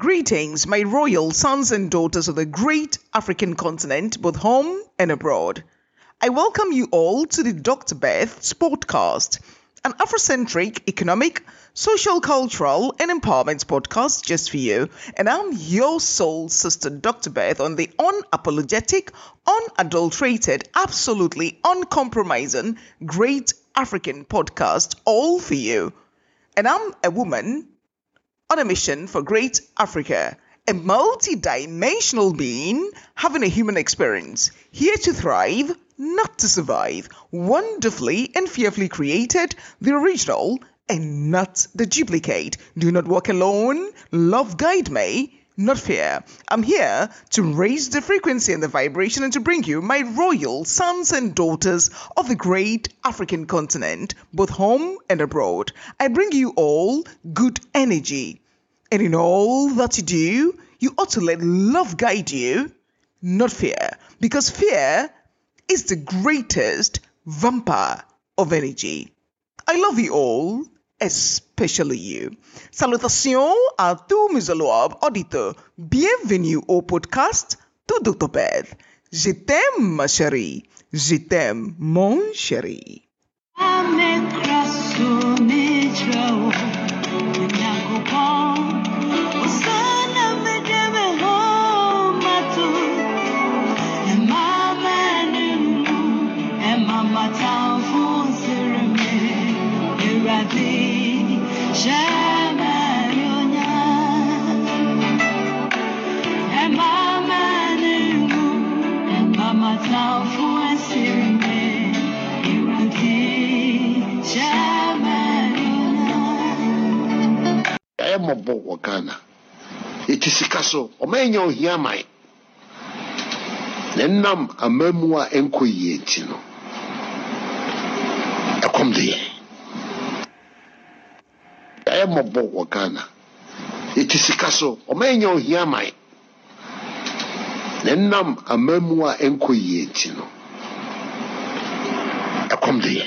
Greetings, my royal sons and daughters of the great African continent, both home and abroad. I welcome you all to the Dr. Beth's podcast, an Afrocentric economic, social, cultural, and empowerment podcast just for you. And I'm your soul sister, Dr. Beth, on the unapologetic, unadulterated, absolutely uncompromising, great African podcast, all for you. And I'm a woman on a mission for great Africa, a multi-dimensional being having a human experience, here to thrive, not to survive, wonderfully and fearfully created, the original and not the duplicate. Do not walk alone, love guide me, not fear. I'm here to raise the frequency and the vibration and to bring you my royal sons and daughters of the great African continent, both home and abroad. I bring you all good energy. And in all that you do, you ought to let love guide you, not fear, because fear is the greatest vampire of energy. I love you all, especially you. Salutations à tous mes louables auditeurs. Bienvenue au podcast de Dr. Beth. Je t'aime, ma chérie. Je t'aime, mon chéri. Mmɔbɔ wɔ ghana. Ɛti sika so ɔmanya ohia man. Na nam amamu a yie nti no. Ɛkɔm de yɛ. Ɛyɛ mmɔbɔ wɔ ghana. Ɛti sika so ɔmanya ohia man. Na nam amamu yie nti no. Ɛkɔm de yɛ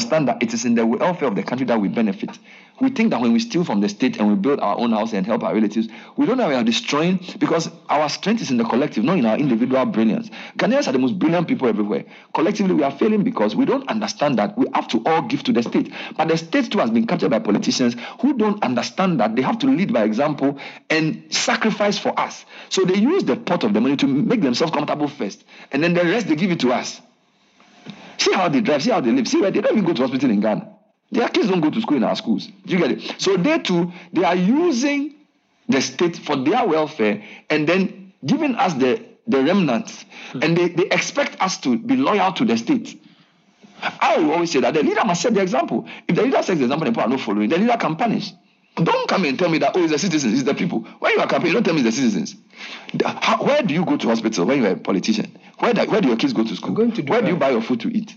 understand that it is in the welfare of the country that we mm. benefit. We think that when we steal from the state and we build our own house and help our relatives, we don't know we are destroying because our strength is in the collective, not in our individual brilliance. Ghanaians are the most brilliant people everywhere. Collectively, we are failing because we don't understand that we have to all give to the state. But the state too has been captured by politicians who don't understand that they have to lead by example and sacrifice for us. So they use the pot of the money to make themselves comfortable first, and then the rest they give it to us. See how they drive, see how they live. See where they don't even go to hospital in Ghana. Their kids don't go to school in our schools. Do you get it? So they too, they are using the state for their welfare and then giving us the, the remnants. Hmm. And they, they expect us to be loyal to the state. I will always say that the leader must set the example. If the leader sets the example and people are not following, the leader can punish. Don't come and tell me that, oh, it's the citizens, it's the people. When you are campaigning, don't tell me it's the citizens. How, where do you go to hospital when you're a politician? Where do, where do your kids go to school? going to where do you buy your food to eat?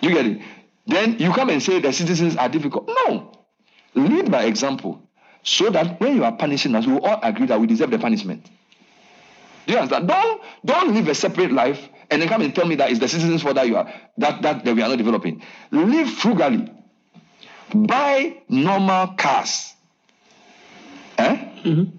You get it? Then you come and say the citizens are difficult. No. Lead by example so that when you are punishing us, we will all agree that we deserve the punishment. Do you understand? Don't don't live a separate life and then come and tell me that it's the citizens for that you are that, that that we are not developing. Live frugally. Buy normal cars. Eh? Mm-hmm.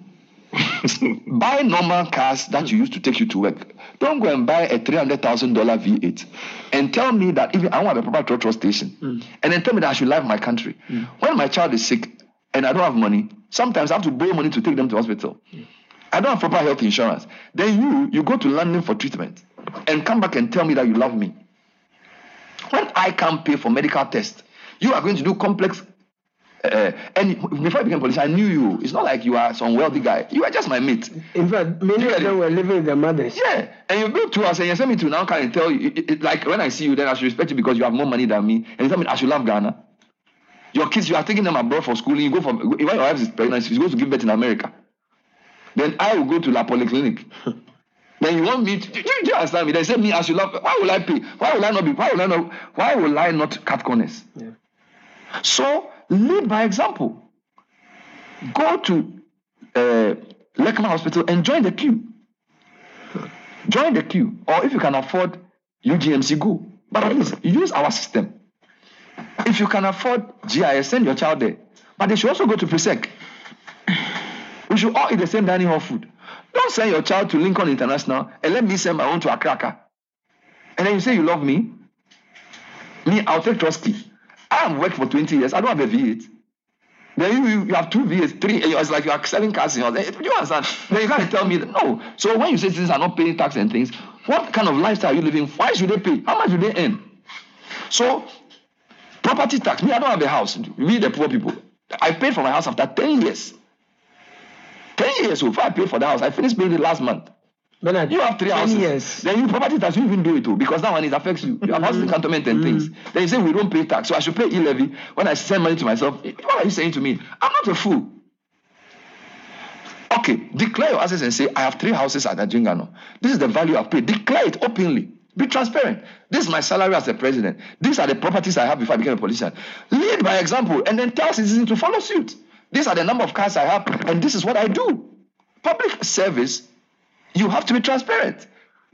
buy normal cars that you use to take you to work. Don't go and buy a three hundred thousand dollar V8 and tell me that even I want a proper trotro station, mm. and then tell me that I should leave my country. Mm. When my child is sick and I don't have money, sometimes I have to borrow money to take them to hospital. Mm. I don't have proper health insurance. Then you you go to London for treatment and come back and tell me that you love me. When I can't pay for medical tests, you are going to do complex Uh, and before I became police, I knew you. It's not like you are some wealthy guy. You are just my mate. In fact, many of them were living with their mothers. Yeah, and you built to us and you send me to now and tell you, it, it- like when I see you, then I should respect you because you have more money than me, and you tell me I should love Ghana. Your kids, you are taking them abroad for schooling. You go for when your wife is pregnant, she's going to give birth in America. Then I will go to La Polyclinic. then you want me? To, do, you- do you understand me? They say me I should love. Why will I pay? Why will I not be? Why will I not? Why will I not cut corners? Yeah. So lead by example. Go to uh, Hospital and join the queue. Join the queue, or if you can afford UGMC, go. But at least use our system. If you can afford GIS, send your child there. But they should also go to Presec. We should all eat the same dining hall food. Don't send your child to Lincoln International and let me send my own to Accra. And then you say you love me. Me, I'll take Trotsky. I have worked for 20 years. I don't have a V8. Then you, you, you have two V8, three. It's like you are selling cars in your. Do you understand? Then you can't tell me that, no. So when you say citizens are not paying tax and things, what kind of lifestyle are you living? Why should they pay? How much do they earn? So property tax. Me, I don't have a house. We the poor people. I paid for my house after 10 years. 10 years oh, before I paid for the house. I finished paying it last month. Bernard, You have three houses. years. Then you property tax, you even do it too, because that one it affects you. You have houses in cantonment and things. Then you say we don't pay tax, so I should pay e levy when I send money to myself. What are you saying to me? I'm not a fool. Okay, declare your assets and say I have three houses at Adjiringanor. This is the value I've paid. Declare it openly. Be transparent. This is my salary as a president. These are the properties I have before I became a politician. Lead by example and then tell citizens to follow suit. These are the number of cars I have, and this is what I do. Public service you have to be transparent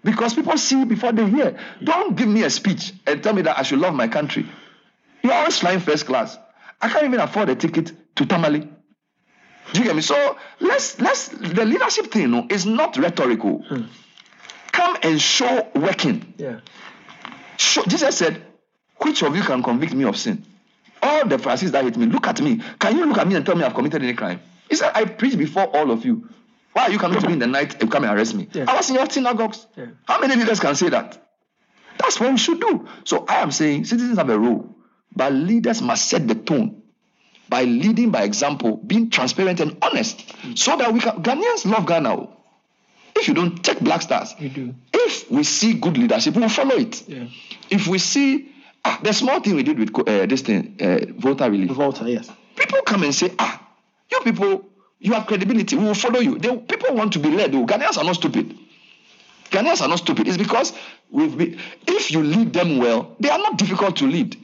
because people see before they hear. Don't give me a speech and tell me that I should love my country. You're always flying first class. I can't even afford a ticket to Tamale. Do you get me? So let's let's the leadership thing no, is not rhetorical. Hmm. Come and show working. Yeah. Show, Jesus said, Which of you can convict me of sin? All the Pharisees that hate me, look at me. Can you look at me and tell me I've committed any crime? He said, I preach before all of you. Why are you coming to me in the night and come and arrest me? Yeah. I was in your synagogues. Yeah. How many leaders can say that? That's what we should do. So I am saying citizens have a role, but leaders must set the tone by leading by example, being transparent and honest, so that we can. Ghanaians love Ghana. If you don't take Black Stars, We do. if we see good leadership, we will follow it. Yeah. If we see ah, the small thing we did with uh, this thing, uh, voter relief, Volta, yes. people come and say, ah, you people, you have credibility. We will follow you. They, people want to be led. Ghanaians are not stupid. Ghanaians are not stupid. It's because we've been, if you lead them well, they are not difficult to lead.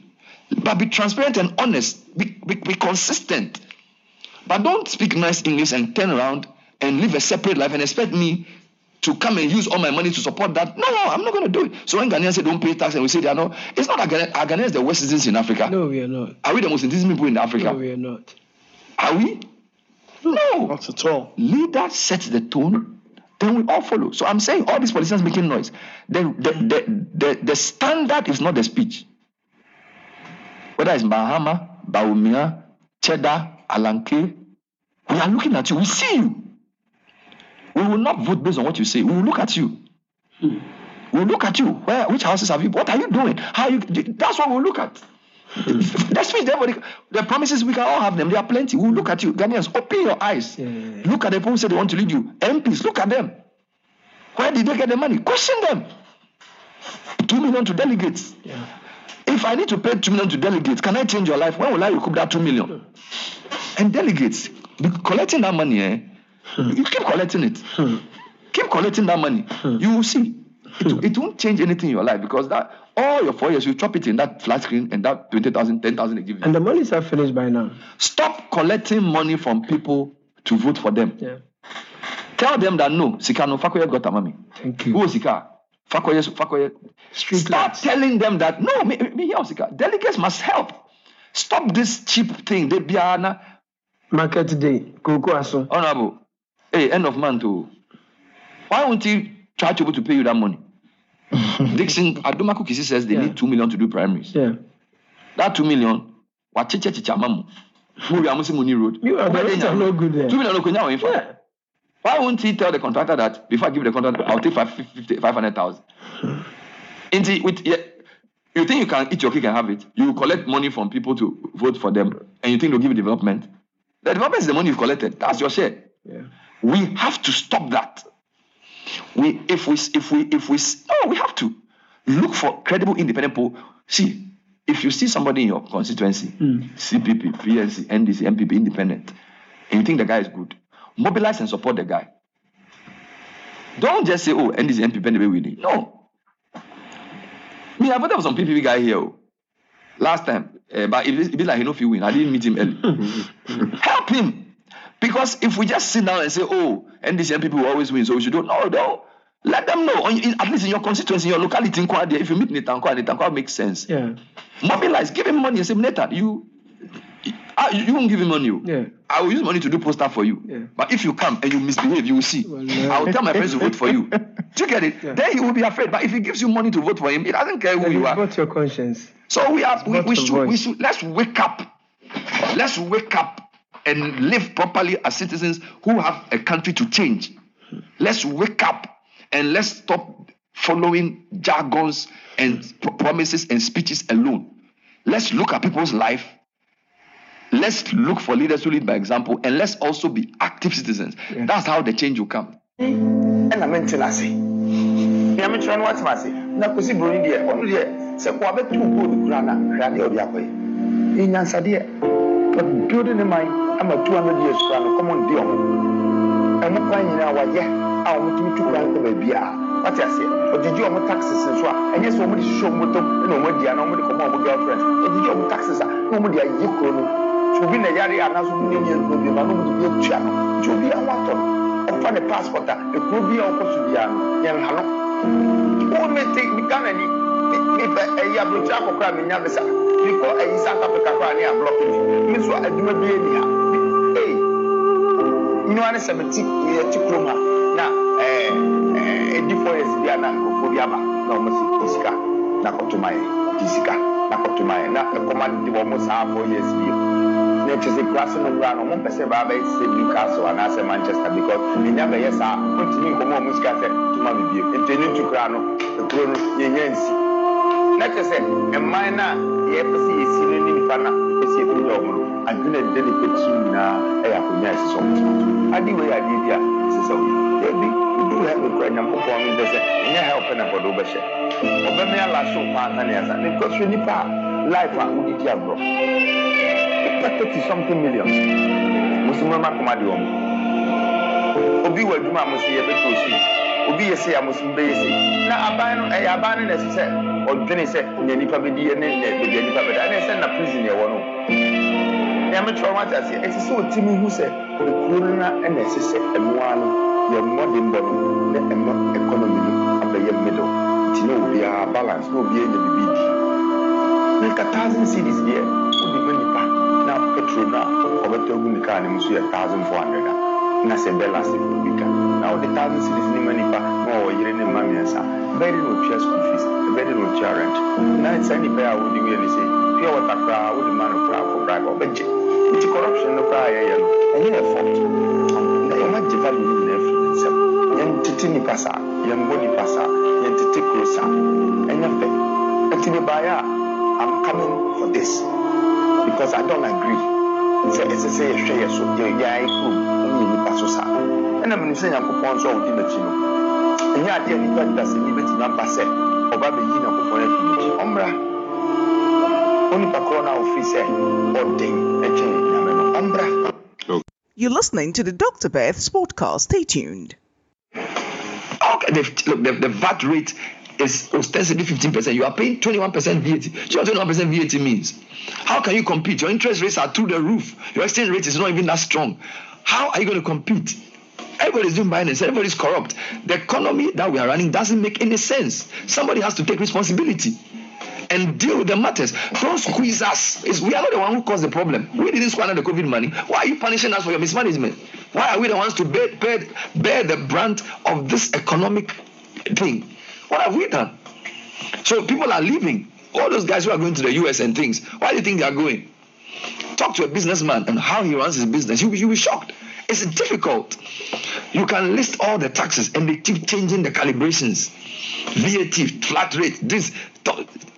But be transparent and honest. Be, be, be consistent. But don't speak nice English and turn around and live a separate life and expect me to come and use all my money to support that. No, I'm not going to do it. So when Ghanaians say don't pay tax and we say they are not, it's not that Ghana, are Ghanaians the worst citizens in Africa. No, we are not. Are we the most intelligent people in Africa? No, we are not. Are we? No. Not at all. Leader sets the tone, then we all follow. So I'm saying all these politicians making noise. The, the, the, the, the standard is not the speech. Whether it's Mahama, Bawumia, Cheddar, Alanke, we are looking at you. We see you. We will not vote based on what you say. We will look at you. Hmm. We will look at you. Where, which houses have you? What are you doing? How you? That's what we'll look at. Mm. the speech, everybody, the promises we can all have them. There are plenty. We'll look at you, Ghanaians. Open your eyes. Yeah, yeah, yeah. Look at the people who say they want to lead you. MPs, look at them. Where did they get the money? Question them. Two million to delegates. If I need to pay two million to delegates, can I change your life? When will I recoup that two million? Hmm. And delegates, collecting that money, eh? Hmm. You keep collecting it. Hmm. Keep collecting that money. You will see. It, it won't change anything in your life because that all your four years you chop it in that flat screen and that 20,000, 10,000 they give you. And the monies are finished by now. Stop collecting money from people to vote for them. Yeah. Tell them that no, Sika no Fakoye got a mommy. Thank Who you. was Sika? Fakoye, Fakoye. Street Start lights. telling them that no, me, me here Sika. Delegates must help. Stop this cheap thing. They be an Market day. Koko aso. honorable. Hey, end of month too. Why won't he charge able to pay you that money? Dixon Adumaku Kisi says they Yeah. need two million to do primaries. Yeah. That two million, wachiche chicha mamu. Who we are Musi Muni Road. You are the Where they rates are not good there. Two million okunya infa. Yeah. Why won't he tell the contractor that before I give the contract, I'll take 500,000? Inti, with, yeah, You think you can eat your cake and have it? You collect money from people to vote for them, and you think they'll give you development? The development is the money you've collected. That's your share. Yeah. We have to stop that. We, if we, if we, if we, no, we have to look for credible independent poll. See, if you see somebody in your constituency, CPP, PNC, NDC, NPP, independent, and you think the guy is good, mobilize and support the guy. Don't just say, oh, NDC, NPP, the we need. No. Me, I voted for some PPP guy here. oh. Last time, eh, but it be, it be like he know if you win. I didn't meet him early. Help him. Because if we just sit down and say, oh, NDC people will always win, so we should do no, no. Let them know, in, at least in your constituency, in your locality, in Kwadia, if you meet Nathan Kwa, Nathan Kwa makes sense. Yeah. Mobilize, give him money and say, Nathan, you, ah, you, you won't give him money. oh. Yeah. I will use money to do poster for you. Yeah. But if you come and you misbehave, you will see. Well. I will tell my friends to vote for you. Do you get it? Yeah. Then he will be afraid. But if he gives you money to vote for him, he doesn't care who Then you are. got your conscience. So we are we, we should we should let's wake up. Let's wake up and live properly as citizens who have a country to change. Let's wake up and let's stop following jargons and pro- promises and speeches alone. Let's look at people's life. Let's look for leaders who lead by example and let's also be active citizens. That's how the change will come. ɛna mentena ase nea mekyerɛ no watema ase na kɔsi buroni deɛ ɔno deɛ sɛ kɔ abɛto gold kura no a hwɛ adeɛ ɔde akɔyɛ ɛyɛ nyansadeɛ but building ne man ama 200 years kura no kɔmɔ ndi ɔmo ɛmo kwan nyinaa wayɛ a ɔmo tumi tu kwan kɔ baabiaa wate aseɛ ɔgyegye ɔmo taxes nso a ɛnyɛ sɛ ɔmo de hyehyɛ ɔmo bɔtɔm ɛna ɔmo adi ana ɔmo de kɔmɔ ɔmo girlfriend ɔgyegye ɔmo taxes a na ɔmo de ayi kuro no. Sɛ obi na yare a anaasɛ obi na nyɛ nnuo bi ma na ɔmo de bi atua no. Nti obi a watɔ no ɔfa ne passport a ekuro bi a ɔkɔ so biara no yɛn ha no. Wo me te mi ghana ni mi mi fɛ ɛyi aburokyire akɔkora mi nya bisa mi kɔ ɛyi south africa kora ne ablɔk mi mi nso adwuma bi eni ha. ee nnuwa ne sɛ mi ti yɛ ti kurom ha na years bi a na nkurɔfoɔ bi aba. Na wɔn si di sika na kɔtɔma yɛ di sika na kɔtɔma yɛ na ɛkɔma di wɔn na kyerɛ sɛ kura no wura no ɔmo mpɛ sɛ baa bɛyɛ sɛ newcastle anaasɛ manchester because enya bɛyɛ saa ɔntumi nkɔmɔ ɔmo sika sɛ tuma mi bie nti ɛni ntu kura no ekuro no yɛnyɛ nsi. Na kyerɛ sɛ mman na yɛpɛ sɛ yɛsi ne yɛ no adwene ɛdɛ ne bɛkyi nyinaa ɛyɛ akonnwa a ɛsesɛ wo ade wei adeɛ bi a ɛsesɛ wo daabi wodu ha mekura nyankopɔn no dɛ sɛ ɛnyɛ ha ɔpɛ na bɔde wobɛhyɛ ɔbɛme alaso paa sa ne asa ne kɔsɛ nipa a life a wode di agorɔ. Nipa 30 something million. Mosomɛ ma koma de wɔm obi wɔ adwuma a mo sɛ yɛbɛtɔ si obi yɛ se a mo sɛ bɛyɛ se. Na aban no ɛyɛ aban no na ɛsɛ sɛ ɔdwene sɛ nea nipa bɛdi yɛ ne nea bɛdi nipa bɛda ɛna ɛsɛ na prison yɛ wɔ no nea me kyerɛ wɔn ate aseɛ. Ɛsɛ sɛ otimi hu sɛ ekuro no na ɛna ɛsɛ sɛ ɛmoa no yɛ mmɔden bɔ no na ɛma economy no abɛyɛ middle. Nti na obiara balance na obiara nya bibi di. Na thousand cities deɛ wode ma nipa na petrol no a ɔbɛtɔ gu ne kaa no mu so yɛ thousand four hundred a na sɛ bɛ last for bi ka. Na wode thousand cities ne ma nipa na ɔwɔ yere ne mma mmiɛnsa. Bɛyɛ de na otua school fees bɛyɛ de na otua rent. Na saa nipa yi a wode wie ne sɛ pure water koraa wode ma no koraa for bribe ɔbɛgye nti corruption no koraa yɛyɛ no ɛnyɛ yɛ na yɛmagye value no nyinaa afiri ne nsɛm yɛntete nipa saa yɛmbɔ nipa saa yɛntete kuro saa ɛnyɛ fɛ ɛnti mebaeɛ a I'm coming for this because I don't agree. Sɛ ɛsɛ sɛ yɛhwɛ yɛ so yɛ yɛ ayɛ kurom ɛne yɛ nipa so saa. Ɛna menim sɛ Nyankopɔn nso a ɔdi n'akyi no. Ɛnyɛ adeɛ nipa da sɛ bi bɛtumi aba sɛ ɔba bɛyi Nyankopɔn afiri n'akyi. Ɔmmra. Onipa korɔ no a ofiri sɛ ɔden ɛkyɛn Nyame no. Ɔmmra. You're listening to the Dr. Beth's podcast. Stay tuned. Okay, the, look, the, the VAT rate is ostensibly 15%. You are paying 21% VAT. Do you know what 21% VAT means? How can you compete? Your interest rates are through the roof. Your exchange rate is not even that strong. How are you going to compete? Everybody's doing selling. Everybody's corrupt. The economy that we are running doesn't make any sense. Somebody has to take responsibility and deal with the matters. Don't squeeze us. It's, we are not the one who caused the problem. We didn't squander the COVID money. Why are you punishing us for your mismanagement? Why are we the ones to bear, bear, bear the brunt of this economic thing? What have we done? So people are leaving. All those guys who are going to the US and things, why do you think they are going? Talk to a businessman and how he runs his business. You'll be, you'll be shocked. It's difficult. You can list all the taxes and they keep changing the calibrations. VAT, flat rate, this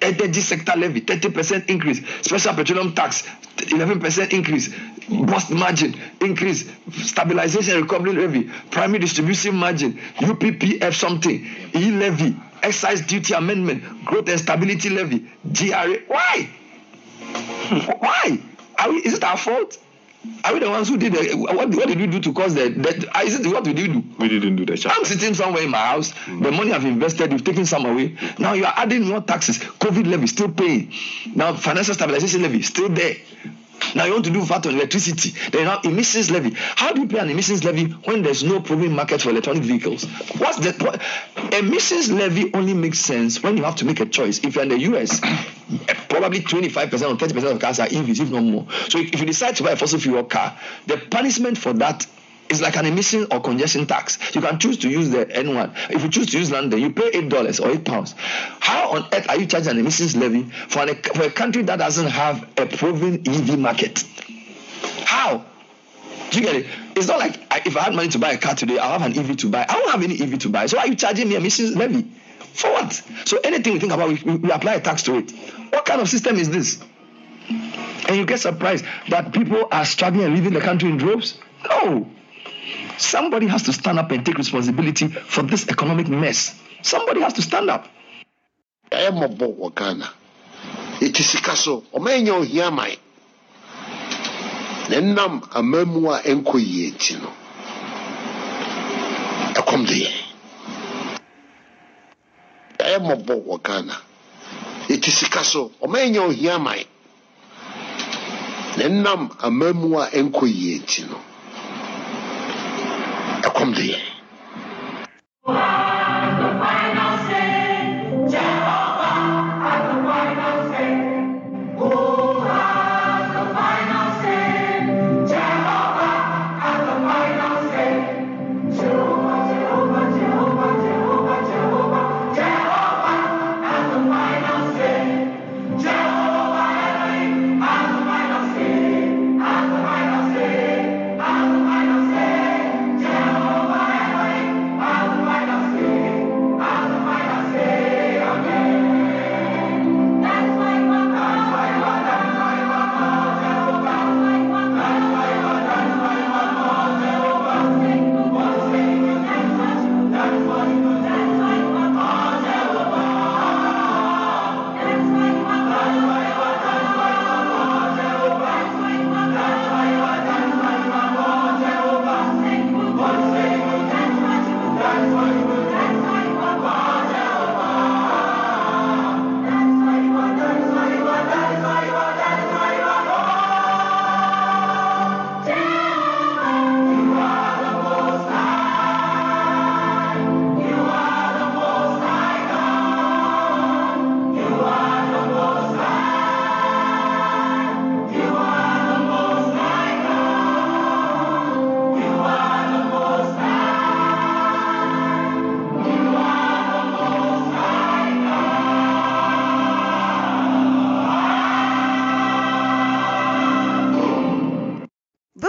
energy sector levy 30% increase special petroleum tax 11% increase bust margin increase stabilization recovery levy primary distribution margin uppf something e levy excise duty amendment growth and stability levy gra why? Why? Are we, is it our fault are we the ones who did the what, what did we do to cause the that is it what did we do We didn't do the check. I'm sitting somewhere in my house. The money I've invested, you've taken some away. Now you are adding more taxes. COVID levy still paying. Now financial stabilization levy still there. Now you want to do VAT on electricity. Then now emissions levy. How do you pay an emissions levy when there's no proven market for electronic vehicles? What's the what, emissions levy only makes sense when you have to make a choice. If you're in the US, probably 25% or 30% of cars are EVs, if not more. So if if you decide to buy a fossil fuel car, the punishment for that is like an emission or congestion tax. You can choose to use the N1. If you choose to use London, you pay eight dollars or eight pounds. How on earth are you charging an emissions levy for, an, for a country that doesn't have a proven EV market? How? Do you get it? It's not like I, if I had money to buy a car today, I'll have an EV to buy. I won't have any EV to buy. So why are you charging me a emissions levy? For what? So anything we think about, we, we, we apply a tax to it. What kind of system is this? And you get surprised that people are struggling and leaving the country in droves? No. Somebody has to stand up and take responsibility for this economic mess. Somebody has to stand up. ɛyɛ mmɔbɔ wɔ ghana. Ɛti sika so ɔma ɛnyɛ ohia man na nam a ɛnkɔ yie nti no ɛkɔm de yɛ ɛyɛ mmɔbɔ wɔ ghana. Ɛti sika so ɔma ɛnyɛ ohia man na nam a ɛnkɔ yie nti no ɛkɔm de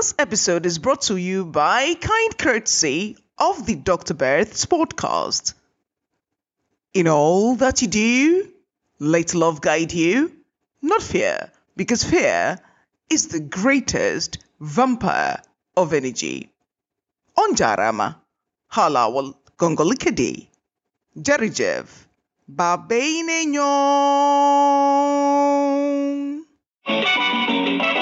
This episode is brought to you by kind courtesy of the Dr. Beth's podcast. In all that you do, let love guide you, not fear, because fear is the greatest vampire of energy. Onjarama, Halawal Gongolikede, Jerijev, Babaine Nyong.